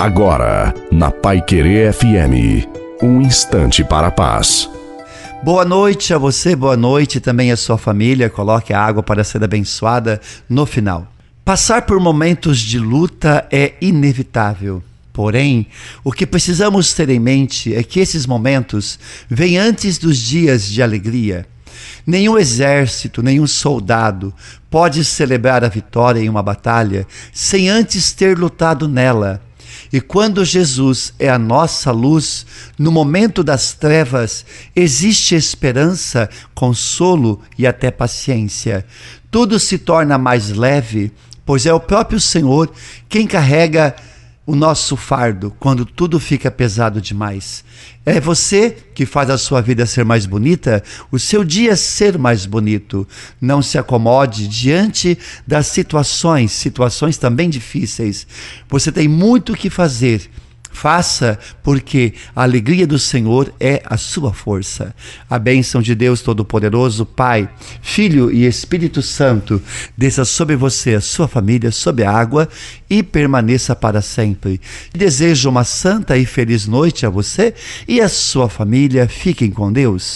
Agora, na Pai Querer FM, um instante para a paz. Boa noite a você, boa noite também a sua família. Coloque a água para ser abençoada no final. Passar por momentos de luta é inevitável. Porém, o que precisamos ter em mente é que esses momentos vêm antes dos dias de alegria. Nenhum exército, nenhum soldado pode celebrar a vitória em uma batalha sem antes ter lutado nela. E quando Jesus é a nossa luz, no momento das trevas, existe esperança, consolo e até paciência. Tudo se torna mais leve, pois é o próprio Senhor quem carrega o nosso fardo quando tudo fica pesado demais. É você que faz a sua vida ser mais bonita, o seu dia ser mais bonito. Não se acomode diante das situações, situações também difíceis. Você tem muito o que fazer Faça, porque a alegria do Senhor é a sua força. A bênção de Deus Todo-Poderoso, Pai, Filho e Espírito Santo, desça sobre você, a sua família, sobre a água e permaneça para sempre. Desejo uma santa e feliz noite a você e a sua família. Fiquem com Deus.